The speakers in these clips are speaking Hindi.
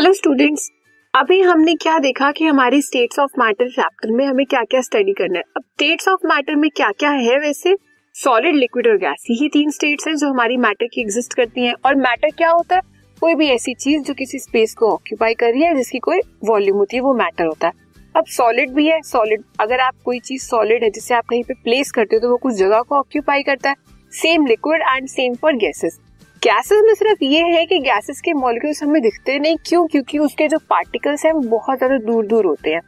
हेलो स्टूडेंट्स अभी हमने क्या देखा कि हमारी स्टेट्स ऑफ़ मैटर चैप्टर में हमें क्या क्या स्टडी करना है। अब स्टेट्स ऑफ़ मैटर में क्या क्या है वैसे? सॉलिड लिक्विड और गैस यही तीन स्टेट्स हैं जो हमारी मैटर की एग्जिस्ट करती हैं। और मैटर क्या होता है? कोई भी ऐसी चीज़ जो किसी स्पेस को ऑक्यूपाई कर रही है, जिसकी कोई वॉल्यूम होती है, वो मैटर होता है। अब सॉलिड भी है। सॉलिड अगर आप कोई चीज़ सॉलिड है, जिसे आप कहीं पे प्लेस करते हो तो वो कुछ जगह को ऑक्यूपाई करता है। Same liquid and same for gases gases में सिर्फ़ ये है कि गैसेस के मॉलिक्यूल्स हमें दिखते नहीं क्यों? क्योंकि उसके जो पार्टिकल्स हैं वो बहुत ज़्यादा दूर दूर होते हैं।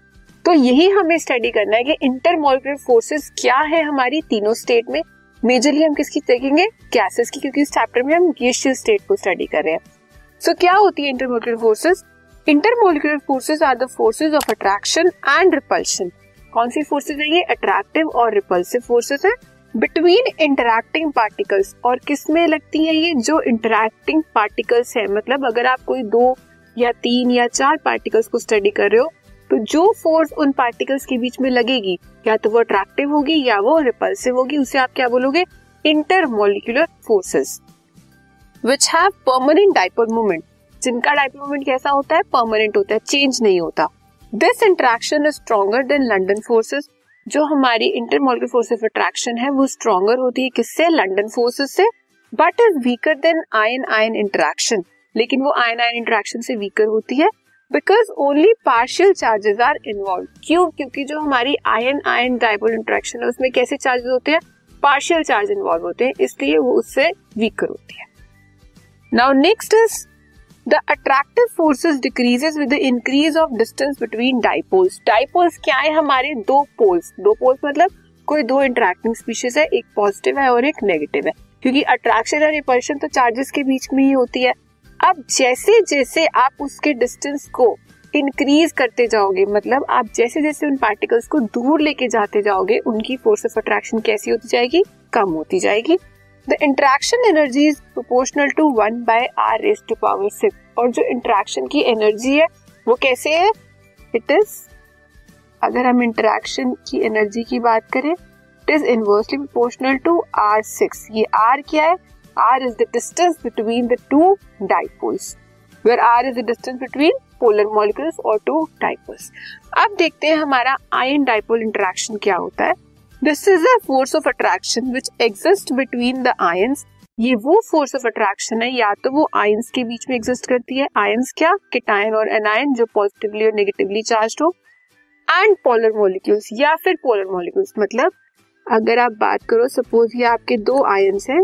तो यही हमें स्टडी करना है कि इंटर मॉलिकुलर फोर्सेस क्या है हमारी तीनों स्टेट में। मेजरली हम किसकी देखेंगे? गैसेस की क्योंकि इस चैप्टर में हम गैसियस स्टेट को स्टडी कर रहे हैं। सो so, क्या होती है intermolecular forces intermolecular forces are the forces of attraction and repulsion कौन सी फोर्सेस है ये? अट्रैक्टिव और रिपल्सिव फोर्सेस है। बिटवीन इंटरैक्टिंग पार्टिकल्स, और किसमें लगती है ये? जो इंटरैक्टिंग पार्टिकल्स है मतलब अगर आप कोई दो या तीन या चार पार्टिकल्स को स्टडी कर रहे हो तो जो फोर्स उन पार्टिकल्स के बीच में लगेगी, या तो वो अट्रैक्टिव होगी या वो रिपल्सिव होगी, उसे आप क्या बोलोगे? Intermolecular forces which have permanent dipole moment जिनका डाइपोल मोमेंट कैसा होता है? परमानेंट होता है चेंज नहीं होता। This interaction is stronger than London forces जो हमारी इंटरमोलिकुलर फोर्स ऑफ़ अट्रैक्शन है, वो स्ट्रॉन्गर होती है किससे? लंडन फोर्सेस से। But is weaker than ion ion interaction लेकिन वो आयन आयन इंटरेक्शन से वीकर होती है। Because only partial charges are involve क्यों? क्योंकि जो हमारी आयन आयन डाइपोल इंटरेक्शन है, उसमें कैसे चार्जेस होते हैं? पार्शियल चार्ज इन्वॉल्व होते हैं। इसलिए वो उससे वीकर होती है। Now next is the attractive forces decreases with the increase of distance between dipoles dipoles क्या है हमारे दो पोल्स दो पोल्स मतलब कोई दो इंटरेक्टिंग स्पीशीज है एक पॉजिटिव है और एक नेगेटिव है क्योंकि अट्रैक्शन और रिपल्शन तो चार्जेस के बीच में ही होती है अब जैसे जैसे आप उसके डिस्टेंस को इंक्रीज करते जाओगे मतलब आप जैसे जैसे उन पार्टिकल्स को दूर लेके जाते जाओगे उनकी फोर्स ऑफ़ अट्रैक्शन कैसी होती जाएगी कम होती जाएगी the interaction energy is proportional to one by r raise to power six और जो इंट्रैक्शन की एनर्जी है, वो कैसे है? इट इज़ अगर हम इंटरेक्शन की एनर्जी की बात करें it is inversely proportional to r six ये आर क्या है? R is the distance between the two dipoles where r is the distance between polar molecules और टू डाइपोल्स अब देखते हैं हमारा आयन डाइपोल इंटरेक्शन क्या होता है। This is a force of attraction which exist between the ions ये वो फोर्स ऑफ़ अट्रैक्शन है, या तो वो आयंस के बीच में एग्जिस्ट करती है। आयंस क्या? किटायन और एनायन जो पॉजिटिवली और नेगेटिवली चार्ज हो। एंड पोलर मोलिक्यूल्स या फिर पोलर मोलिक्यूल्स मतलब अगर आप बात करो सपोज़ ये आपके दो आयंस हैं।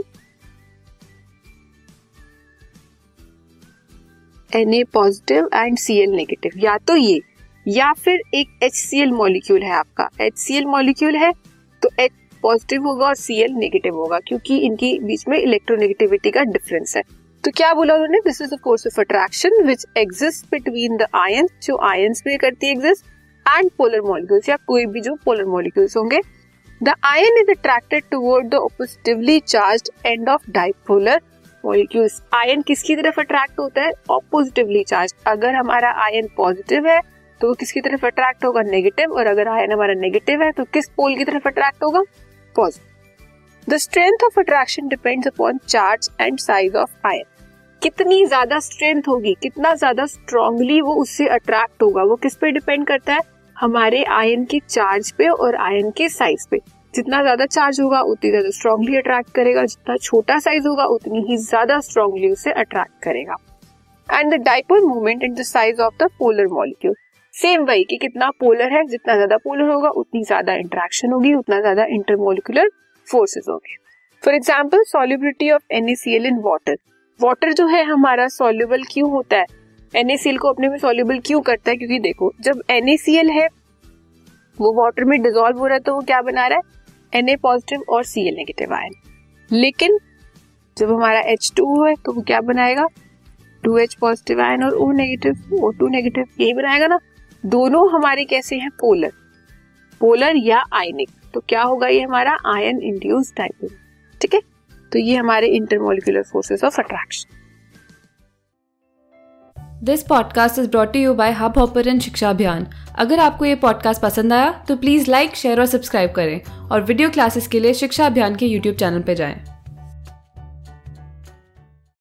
N A positive and C L negative या तो ये, या फिर एक एच सी एल मॉलिक्यूल है आपका। एच सी एल मॉलिक्यूल है तो एच पॉजिटिव होगा और सी एल नेगेटिव होगा, क्योंकि इनकी बीच में इलेक्ट्रोनेगेटिविटी का डिफरेंस है। तो क्या बोला उन्होंने? This is force of attraction which exist between the ion जो आयंस में करती एग्जिस्ट एंड पोलर मॉलिक्यूल्स या कोई भी जो पोलर मॉलिक्यूल्स होंगे। The ion is attracted toward the oppositely charge end of dipolar molecules ion किसकी तरफ़ अट्रैक्ट होता है? ऑपोजिटिवली चार्ज अगर हमारा आयन पॉजिटिव है तो किसकी तरफ़ अट्रैक्ट होगा? नेगेटिव और अगर आयन हमारा नेगेटिव है तो किस पोल की तरफ़ अट्रैक्ट होगा? Positive the strength of attraction depends upon charge and size of ion कितनी ज़्यादा स्ट्रेंथ होगी, कितना ज़्यादा स्ट्रांगली वो उससे अट्रैक्ट होगा, वो किस पे डिपेंड करता है? हमारे आयन के चार्ज पे और आयन के साइज़ पे। जितना ज़्यादा चार्ज होगा, उतनी ज़्यादा स्ट्रांगली अट्रैक्ट करेगा। जितना छोटा साइज़ होगा, उतनी ही ज़्यादा स्ट्रांगली उसे अट्रैक्ट करेगा। And the dipole movement and the size of the polar molecule same वही कि कितना पोलर है, जितना ज़्यादा पोलर होगा, उतनी ज़्यादा इंट्रैक्शन होगी, उतना ज़्यादा इंटरमोलिकुलर फोर्सेस होंगे। For example solubility of NaCl in water water जो है हमारा सोल्यूबल क्यों होता है? एनएसीएल को अपने में सोल्यूबल क्यों करता है? क्योंकि देखो, जब एनएसीएल है, वो वाटर में डिजोल्व हो रहा है तो वो क्या बना रहा है? एन पॉजिटिव और सी एल नेगेटिव आयन लेकिन जब हमारा एच टू है तो वो क्या बनाएगा? टू एच पॉजिटिव आयन और O negative O two negative यही बनाएगा ना? दोनों हमारे कैसे हैं? पोलर। पोलर या आयनिक। तो क्या होगा ये हमारा? आयन इंड्यूस डाइपोल ठीक है? तो ये हमारे intermolecular forces of attraction this podcast is brought you by Hubhopper Shiksha Abhiyan अगर आपको ये पॉडकास्ट पसंद आया तो प्लीज़ लाइक शेयर और सब्सक्राइब करें। और वीडियो क्लासेस के लिए शिक्षा अभियान के यूट्यूब चैनल पर जाएँ।